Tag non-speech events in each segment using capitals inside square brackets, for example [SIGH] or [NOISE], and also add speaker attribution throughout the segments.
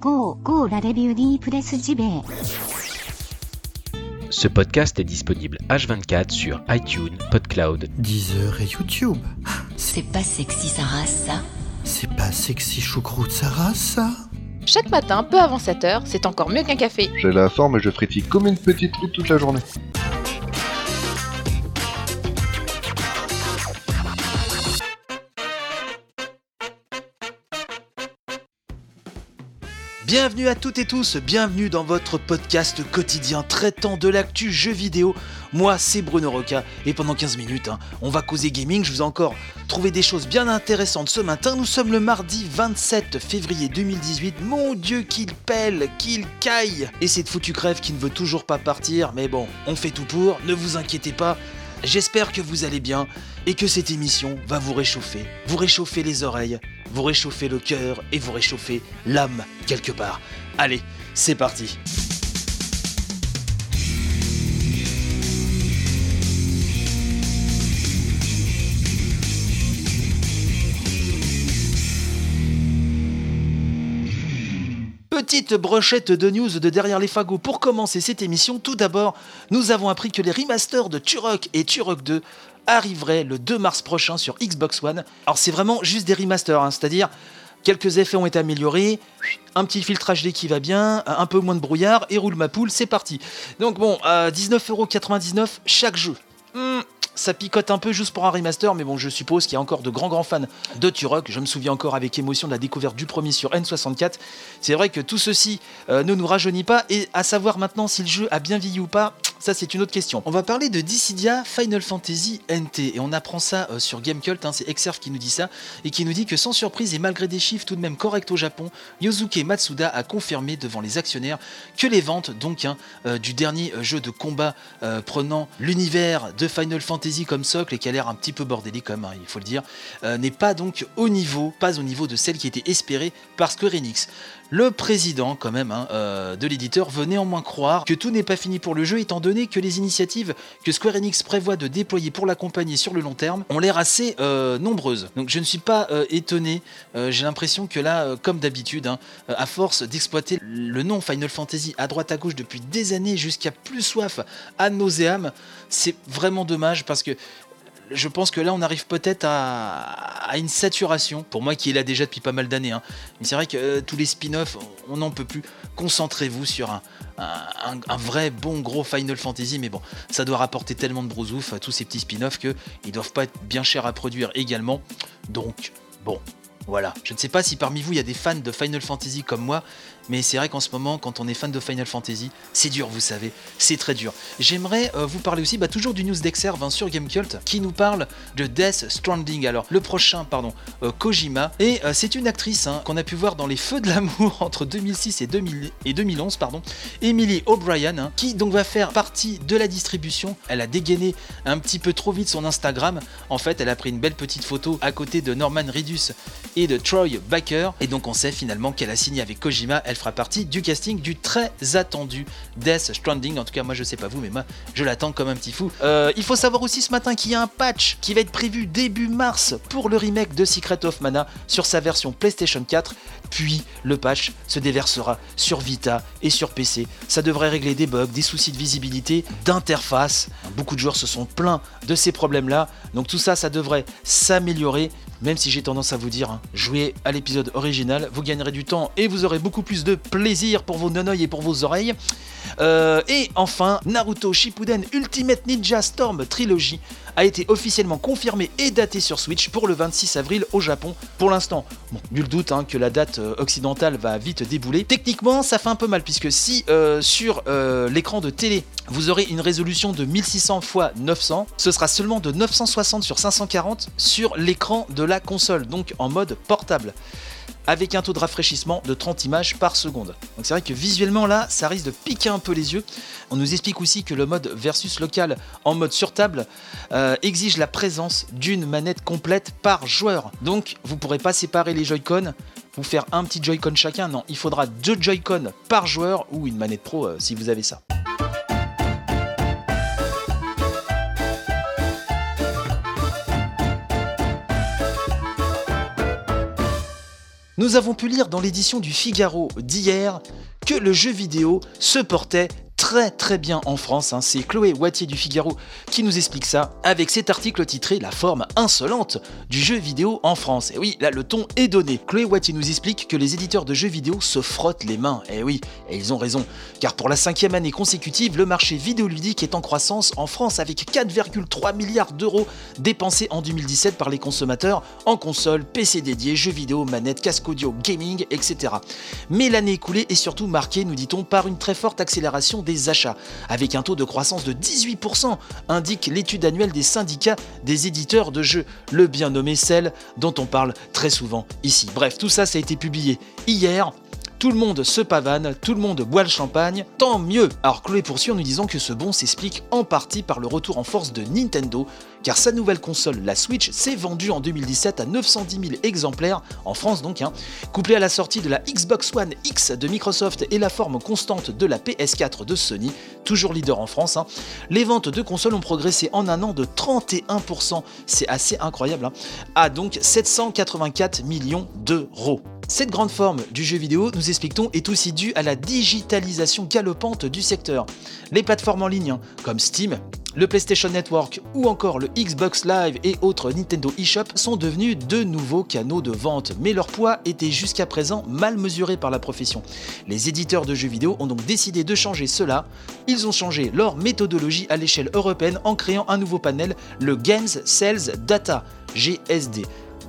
Speaker 1: Go, go la review presse JB.
Speaker 2: Ce podcast est disponible H24 sur iTunes, PodCloud,
Speaker 3: Deezer et YouTube.
Speaker 4: C'est pas sexy sa race, ça
Speaker 3: C'est pas sexy choucroute Sarah, ça
Speaker 5: Chaque matin, peu avant 7h, c'est encore mieux qu'un café.
Speaker 6: J'ai la forme et je frétille comme une petite truite toute la journée.
Speaker 7: Bienvenue à toutes et tous, bienvenue dans votre podcast quotidien traitant de l'actu jeux vidéo. Moi, c'est Bruno Roca et pendant 15 minutes, hein, on va causer gaming. Je vous ai encore trouvé des choses bien intéressantes ce matin. Nous sommes le mardi 27 février 2018. Mon Dieu, qu'il pèle, qu'il caille Et cette foutue crève qui ne veut toujours pas partir. Mais bon, on fait tout pour, ne vous inquiétez pas. J'espère que vous allez bien et que cette émission va vous réchauffer, vous réchauffer les oreilles, vous réchauffer le cœur et vous réchauffer l'âme quelque part. Allez, c'est parti. Petite brochette de news de derrière les fagots pour commencer cette émission. Tout d'abord, nous avons appris que les remasters de Turok et Turok 2 arriveraient le 2 mars prochain sur Xbox One. Alors c'est vraiment juste des remasters, hein, c'est-à-dire quelques effets ont été améliorés, un petit filtre HD qui va bien, un peu moins de brouillard et roule ma poule, c'est parti. Donc bon, à 19,99€ chaque jeu. Hmm, ça picote un peu juste pour un remaster, mais bon, je suppose qu'il y a encore de grands grands fans de Turok. Je me souviens encore avec émotion de la découverte du premier sur N64. C'est vrai que tout ceci euh, ne nous rajeunit pas, et à savoir maintenant si le jeu a bien vieilli ou pas, ça c'est une autre question. On va parler de Dissidia Final Fantasy NT, et on apprend ça euh, sur Gamecult, hein, c'est Exerf qui nous dit ça, et qui nous dit que sans surprise et malgré des chiffres tout de même corrects au Japon, Yosuke Matsuda a confirmé devant les actionnaires que les ventes donc hein, euh, du dernier jeu de combat prenant l'univers de Final Fantasy comme socle et qui a l'air un petit peu bordélique même, hein, il faut le dire, euh, n'est pas donc au niveau, pas au niveau de celle qui était espérée par Square Enix. Le président, quand même, hein, euh, de l'éditeur veut néanmoins croire que tout n'est pas fini pour le jeu, étant donné que les initiatives que Square Enix prévoit de déployer pour la compagnie sur le long terme ont l'air assez euh, nombreuses. Donc je ne suis pas euh, étonné, j'ai l'impression que là, comme d'habitude, hein, à force d'exploiter le nom Final Fantasy à droite à gauche depuis des années jusqu'à plus soif à nauséam, c'est vraiment dommage parce que je pense que là, on arrive peut-être à, une saturation, pour moi qui est là déjà depuis pas mal d'années. hein. Mais c'est vrai que euh, tous les spin-offs, on n'en peut plus. Concentrez-vous sur un vrai bon gros Final Fantasy, mais bon, ça doit rapporter tellement de brousouf à tous ces petits spin-offs qu'ils doivent pas être bien chers à produire également. Donc, bon, voilà. Je ne sais pas si parmi vous, il y a des fans de Final Fantasy comme moi, mais c'est vrai qu'en ce moment, quand on est fan de Final Fantasy, c'est dur, vous savez, c'est très dur. J'aimerais euh, vous parler aussi bah, toujours du news d'Exerve hein, sur Gamecult qui nous parle de Death Stranding. Alors, le prochain, pardon, euh, Kojima. Et euh, c'est une actrice hein, qu'on a pu voir dans Les Feux de l'amour [LAUGHS] entre 2006 et, 2000 et 2011, pardon, Emily O'Brien, hein, qui donc va faire partie de la distribution. Elle a dégainé un petit peu trop vite son Instagram. En fait, elle a pris une belle petite photo à côté de Norman Reedus et de Troy Baker. Et donc, on sait finalement qu'elle a signé avec Kojima. Fera partie du casting du très attendu Death Stranding. En tout cas, moi, je sais pas vous, mais moi, je l'attends comme un petit fou. Euh, il faut savoir aussi ce matin qu'il y a un patch qui va être prévu début mars pour le remake de Secret of Mana sur sa version PlayStation 4. Puis le patch se déversera sur Vita et sur PC. Ça devrait régler des bugs, des soucis de visibilité, d'interface. Beaucoup de joueurs se sont plaints de ces problèmes-là. Donc tout ça, ça devrait s'améliorer. Même si j'ai tendance à vous dire, hein, jouez à l'épisode original, vous gagnerez du temps et vous aurez beaucoup plus de plaisir pour vos nonoïs et pour vos oreilles. Euh, et enfin, Naruto Shippuden Ultimate Ninja Storm Trilogy a été officiellement confirmé et daté sur Switch pour le 26 avril au Japon. Pour l'instant, bon, nul doute hein, que la date euh, occidentale va vite débouler. Techniquement, ça fait un peu mal puisque si euh, sur l'écran de télé vous aurez une résolution de 1600 x 900, ce sera seulement de 960 sur 540 sur l'écran de la console, donc en mode portable avec un taux de rafraîchissement de 30 images par seconde. Donc c'est vrai que visuellement là, ça risque de piquer un peu les yeux. On nous explique aussi que le mode versus local en mode sur table euh, exige la présence d'une manette complète par joueur. Donc vous pourrez pas séparer les Joy-Con, vous faire un petit Joy-Con chacun. Non, il faudra deux Joy-Con par joueur ou une manette pro euh, si vous avez ça. Nous avons pu lire dans l'édition du Figaro d'hier que le jeu vidéo se portait très très bien en France. hein. C'est Chloé Wattier du Figaro qui nous explique ça avec cet article titré La forme insolente du jeu vidéo en France. Et oui, là le ton est donné. Chloé Wattier nous explique que les éditeurs de jeux vidéo se frottent les mains. Et oui, et ils ont raison. Car pour la cinquième année consécutive, le marché vidéoludique est en croissance en France avec 4,3 milliards d'euros dépensés en 2017 par les consommateurs en consoles, PC dédiés, jeux vidéo, manettes, casque audio, gaming, etc. Mais l'année écoulée est surtout marquée, nous dit-on, par une très forte accélération des achats, avec un taux de croissance de 18%, indique l'étude annuelle des syndicats des éditeurs de jeux, le bien nommé celle dont on parle très souvent ici. Bref, tout ça, ça a été publié hier. Tout le monde se pavane, tout le monde boit le champagne, tant mieux Alors Chloé poursuit en nous disant que ce bond s'explique en partie par le retour en force de Nintendo, car sa nouvelle console, la Switch, s'est vendue en 2017 à 910 000 exemplaires, en France donc, hein, couplée à la sortie de la Xbox One X de Microsoft et la forme constante de la PS4 de Sony, toujours leader en France. hein. Les ventes de consoles ont progressé en un an de 31%, c'est assez incroyable, hein, à donc 784 millions d'euros. Cette grande forme du jeu vidéo, nous expliquons, est aussi due à la digitalisation galopante du secteur. Les plateformes en ligne, hein, comme Steam, le PlayStation Network ou encore le Xbox Live et autres Nintendo eShop sont devenus de nouveaux canaux de vente, mais leur poids était jusqu'à présent mal mesuré par la profession. Les éditeurs de jeux vidéo ont donc décidé de changer cela. Ils ont changé leur méthodologie à l'échelle européenne en créant un nouveau panel, le Games Sales Data, GSD.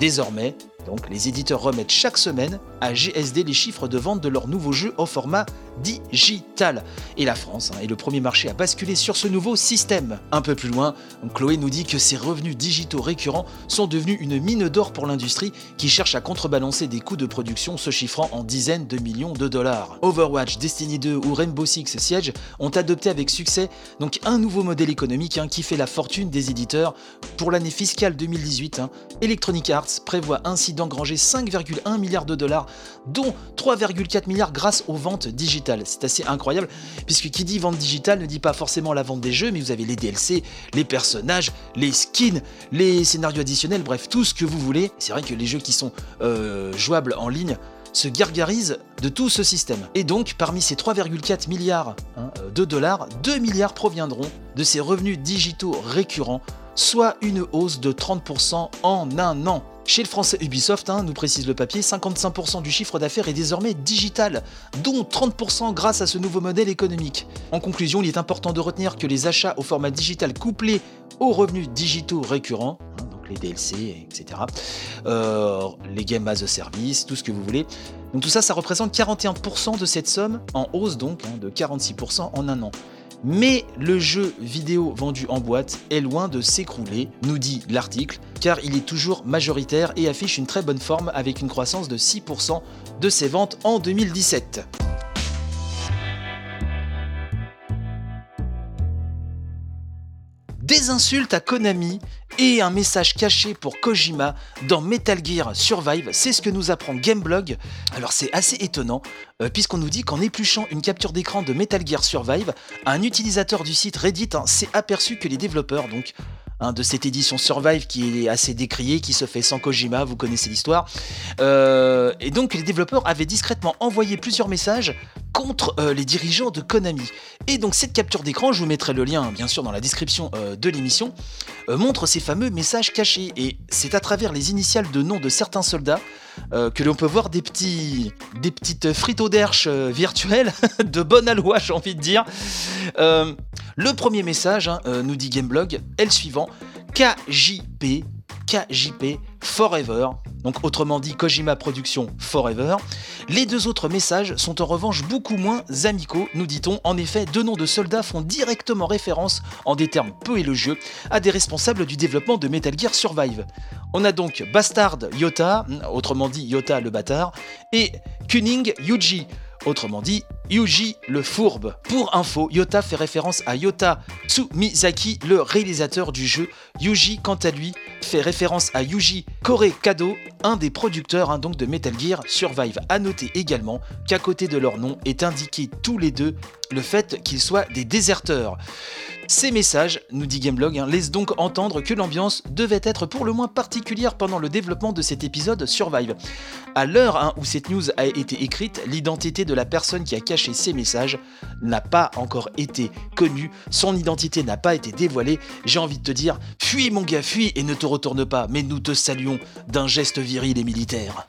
Speaker 7: Désormais, donc, les éditeurs remettent chaque semaine à GSD les chiffres de vente de leurs nouveaux jeux au format digital. Et la France hein, est le premier marché à basculer sur ce nouveau système. Un peu plus loin, Chloé nous dit que ces revenus digitaux récurrents sont devenus une mine d'or pour l'industrie qui cherche à contrebalancer des coûts de production se chiffrant en dizaines de millions de dollars. Overwatch, Destiny 2 ou Rainbow Six Siege ont adopté avec succès donc un nouveau modèle économique hein, qui fait la fortune des éditeurs pour l'année fiscale 2018. hein. Electronic Arts prévoit ainsi d'engranger 5,1 milliards de dollars, dont 3,4 milliards grâce aux ventes digitales. C'est assez incroyable, puisque qui dit vente digitale ne dit pas forcément la vente des jeux, mais vous avez les DLC, les personnages, les skins, les scénarios additionnels, bref, tout ce que vous voulez. C'est vrai que les jeux qui sont euh, jouables en ligne se gargarisent de tout ce système. Et donc, parmi ces 3,4 milliards hein, euh, de dollars, 2 milliards proviendront de ces revenus digitaux récurrents, soit une hausse de 30% en un an. Chez le français Ubisoft, hein, nous précise le papier, 55% du chiffre d'affaires est désormais digital, dont 30% grâce à ce nouveau modèle économique. En conclusion, il est important de retenir que les achats au format digital couplés aux revenus digitaux récurrents, hein, donc les DLC, etc., euh, les games as a service, tout ce que vous voulez, donc tout ça, ça représente 41% de cette somme, en hausse donc hein, de 46% en un an. Mais le jeu vidéo vendu en boîte est loin de s'écrouler, nous dit l'article, car il est toujours majoritaire et affiche une très bonne forme avec une croissance de 6% de ses ventes en 2017. Des insultes à Konami et un message caché pour Kojima dans Metal Gear Survive, c'est ce que nous apprend Gameblog. Alors c'est assez étonnant, euh, puisqu'on nous dit qu'en épluchant une capture d'écran de Metal Gear Survive, un utilisateur du site Reddit hein, s'est aperçu que les développeurs, donc hein, de cette édition Survive qui est assez décriée, qui se fait sans Kojima, vous connaissez l'histoire, euh, et donc les développeurs avaient discrètement envoyé plusieurs messages contre euh, les dirigeants de Konami. Et donc cette capture d'écran, je vous mettrai le lien bien sûr dans la description euh, de l'émission, euh, montre ces fameux messages cachés. Et c'est à travers les initiales de noms de certains soldats que l'on peut voir des, petits, des petites frites euh, virtuelles [LAUGHS] de bonne aloi, j'ai envie de dire. Le premier message, hein, nous dit Gameblog, est le suivant KJP, KJP Forever, donc autrement dit Kojima Productions Forever. Les deux autres messages sont en revanche beaucoup moins amicaux, nous dit-on. En effet, deux noms de soldats font directement référence, en des termes peu élogieux, à des responsables du développement de Metal Gear Survive. On a donc Bastard Yota, autrement dit Yota le bâtard, et Kuning Yuji, autrement dit Yuji le fourbe. Pour info, Yota fait référence à Yota Tsumizaki, le réalisateur du jeu. Yuji, quant à lui, fait référence à Yuji Corey Kado, un des producteurs hein, donc de Metal Gear Survive. A noter également qu'à côté de leur nom est indiqué tous les deux le fait qu'ils soient des déserteurs. Ces messages, nous dit Gameblog, hein, laissent donc entendre que l'ambiance devait être pour le moins particulière pendant le développement de cet épisode Survive. À l'heure hein, où cette news a été écrite, l'identité de la personne qui a caché ces messages n'a pas encore été connue, son identité n'a pas été dévoilée. J'ai envie de te dire, fuis mon gars, fuis et ne te retourne pas, mais nous te saluons d'un geste viril et militaire.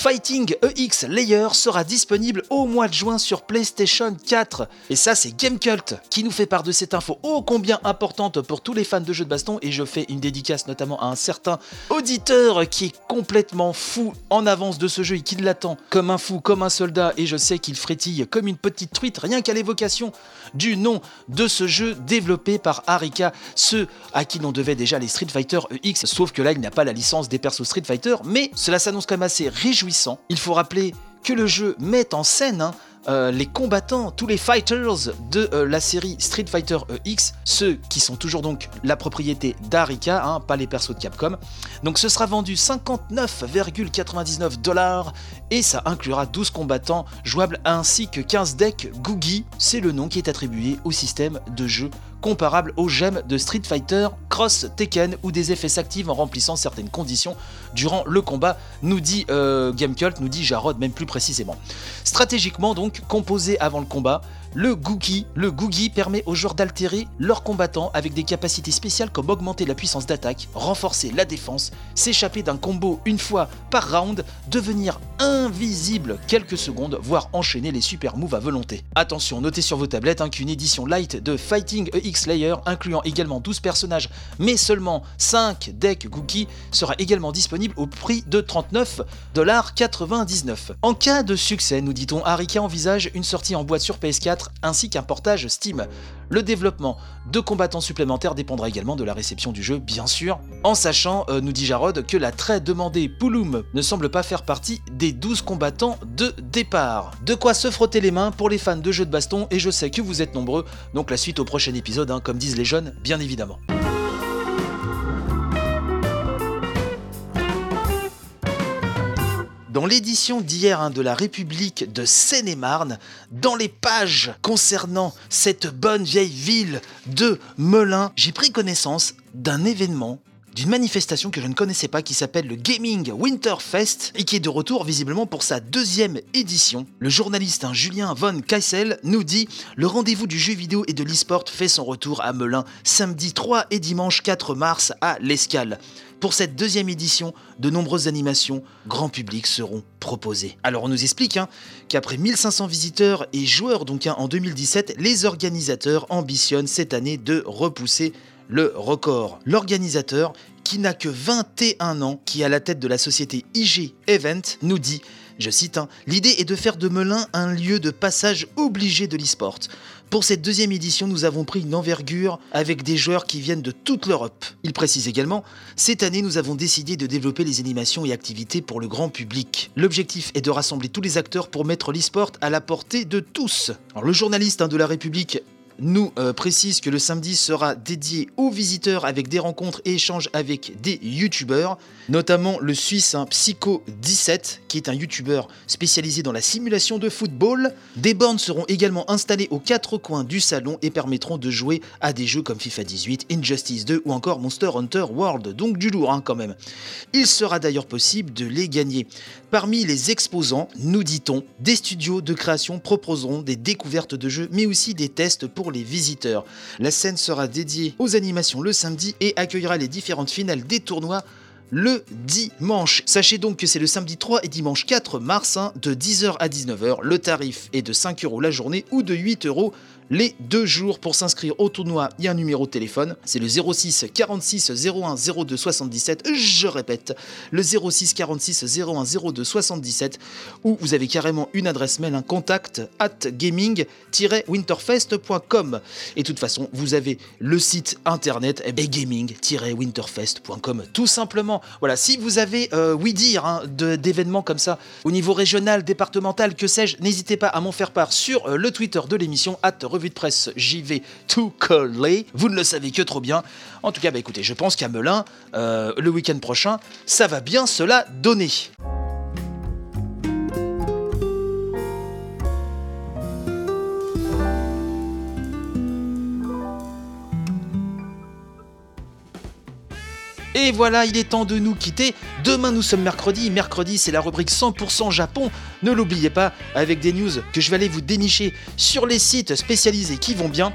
Speaker 7: Fighting EX Layer sera disponible au mois de juin sur PlayStation 4. Et ça, c'est Gamecult qui nous fait part de cette info ô combien importante pour tous les fans de jeux de baston. Et je fais une dédicace notamment à un certain auditeur qui est complètement fou en avance de ce jeu et qui l'attend comme un fou, comme un soldat. Et je sais qu'il frétille comme une petite truite rien qu'à l'évocation du nom de ce jeu développé par Arika, ceux à qui l'on devait déjà les Street Fighter EX. Sauf que là, il n'a pas la licence des persos Street Fighter, mais cela s'annonce quand même assez réjouissant il faut rappeler que le jeu met en scène hein, euh, les combattants, tous les fighters de euh, la série Street Fighter X, ceux qui sont toujours donc la propriété d'Arika, hein, pas les persos de Capcom. Donc ce sera vendu 59,99 dollars et ça inclura 12 combattants jouables ainsi que 15 decks Googie, c'est le nom qui est attribué au système de jeu comparable aux gemmes de Street Fighter, Cross, Tekken ou des effets s'activent en remplissant certaines conditions durant le combat, nous dit euh, Gamecult, nous dit Jarod même plus précisément. Stratégiquement donc, composé avant le combat, le Googie, le Googie permet aux joueurs d'altérer leurs combattants avec des capacités spéciales comme augmenter la puissance d'attaque, renforcer la défense, s'échapper d'un combo une fois par round, devenir invisible quelques secondes, voire enchaîner les super moves à volonté. Attention, notez sur vos tablettes hein, qu'une édition light de Fighting EX Layer, incluant également 12 personnages, mais seulement 5 decks Googie, sera également disponible au prix de 39,99$. En cas de succès, nous dit-on, Arika envisage une sortie en boîte sur PS4 ainsi qu'un portage Steam. Le développement de combattants supplémentaires dépendra également de la réception du jeu, bien sûr, en sachant, euh, nous dit Jarod, que la très demandée Pouloum ne semble pas faire partie des 12 combattants de départ. De quoi se frotter les mains pour les fans de jeux de baston, et je sais que vous êtes nombreux, donc la suite au prochain épisode, hein, comme disent les jeunes, bien évidemment. Dans l'édition d'hier hein, de la République de Seine-et-Marne, dans les pages concernant cette bonne vieille ville de Melun, j'ai pris connaissance d'un événement d'une manifestation que je ne connaissais pas qui s'appelle le Gaming Winterfest et qui est de retour visiblement pour sa deuxième édition. Le journaliste hein, Julien Von Keissel nous dit Le rendez-vous du jeu vidéo et de l'e-sport fait son retour à Melun samedi 3 et dimanche 4 mars à l'Escale. Pour cette deuxième édition, de nombreuses animations grand public seront proposées. Alors on nous explique hein, qu'après 1500 visiteurs et joueurs donc hein, en 2017, les organisateurs ambitionnent cette année de repousser le record. L'organisateur, qui n'a que 21 ans, qui est à la tête de la société IG Event, nous dit je cite, hein, L'idée est de faire de Melun un lieu de passage obligé de l'e-sport. Pour cette deuxième édition, nous avons pris une envergure avec des joueurs qui viennent de toute l'Europe. Il précise également, cette année, nous avons décidé de développer les animations et activités pour le grand public. L'objectif est de rassembler tous les acteurs pour mettre l'e-sport à la portée de tous. Le journaliste hein, de la République nous euh, précise que le samedi sera dédié aux visiteurs avec des rencontres et échanges avec des youtubeurs, notamment le Suisse hein, Psycho17 qui est un youtubeur spécialisé dans la simulation de football. Des bornes seront également installées aux quatre coins du salon et permettront de jouer à des jeux comme FIFA 18, Injustice 2 ou encore Monster Hunter World, donc du lourd hein, quand même. Il sera d'ailleurs possible de les gagner. Parmi les exposants, nous dit-on, des studios de création proposeront des découvertes de jeux mais aussi des tests pour les visiteurs. La scène sera dédiée aux animations le samedi et accueillera les différentes finales des tournois le dimanche. Sachez donc que c'est le samedi 3 et dimanche 4 mars hein, de 10h à 19h. Le tarif est de 5 euros la journée ou de 8 euros les deux jours. Pour s'inscrire au tournoi, il y a un numéro de téléphone. C'est le 06 46 01 02 77. Je répète, le 06 46 01 02 77. Ou vous avez carrément une adresse mail, un contact at gaming-winterfest.com. Et de toute façon, vous avez le site internet eh ben, gaming-winterfest.com. Tout simplement. Voilà, si vous avez euh, oui dire hein, d'événements comme ça au niveau régional, départemental, que sais-je, n'hésitez pas à m'en faire part sur euh, le Twitter de l'émission at revue de presse JV tout collé. Vous ne le savez que trop bien. En tout cas, bah écoutez, je pense qu'à Melun, euh, le week-end prochain, ça va bien cela donner. Et voilà, il est temps de nous quitter. Demain, nous sommes mercredi. Mercredi, c'est la rubrique 100% Japon. Ne l'oubliez pas, avec des news que je vais aller vous dénicher sur les sites spécialisés qui vont bien.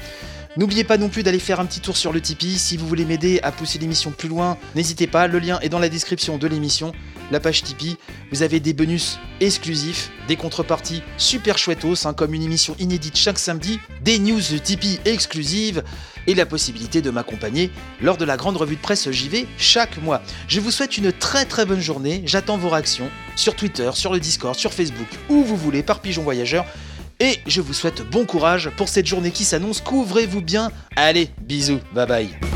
Speaker 7: N'oubliez pas non plus d'aller faire un petit tour sur le Tipeee. Si vous voulez m'aider à pousser l'émission plus loin, n'hésitez pas. Le lien est dans la description de l'émission. La page Tipeee. Vous avez des bonus exclusifs, des contreparties super chouettos, hein, comme une émission inédite chaque samedi, des news Tipeee exclusives et la possibilité de m'accompagner lors de la grande revue de presse JV chaque mois. Je vous souhaite une très très bonne journée. J'attends vos réactions sur Twitter, sur le Discord, sur Facebook, où vous voulez, par Pigeon Voyageur. Et je vous souhaite bon courage pour cette journée qui s'annonce. Couvrez-vous bien. Allez, bisous, bye bye.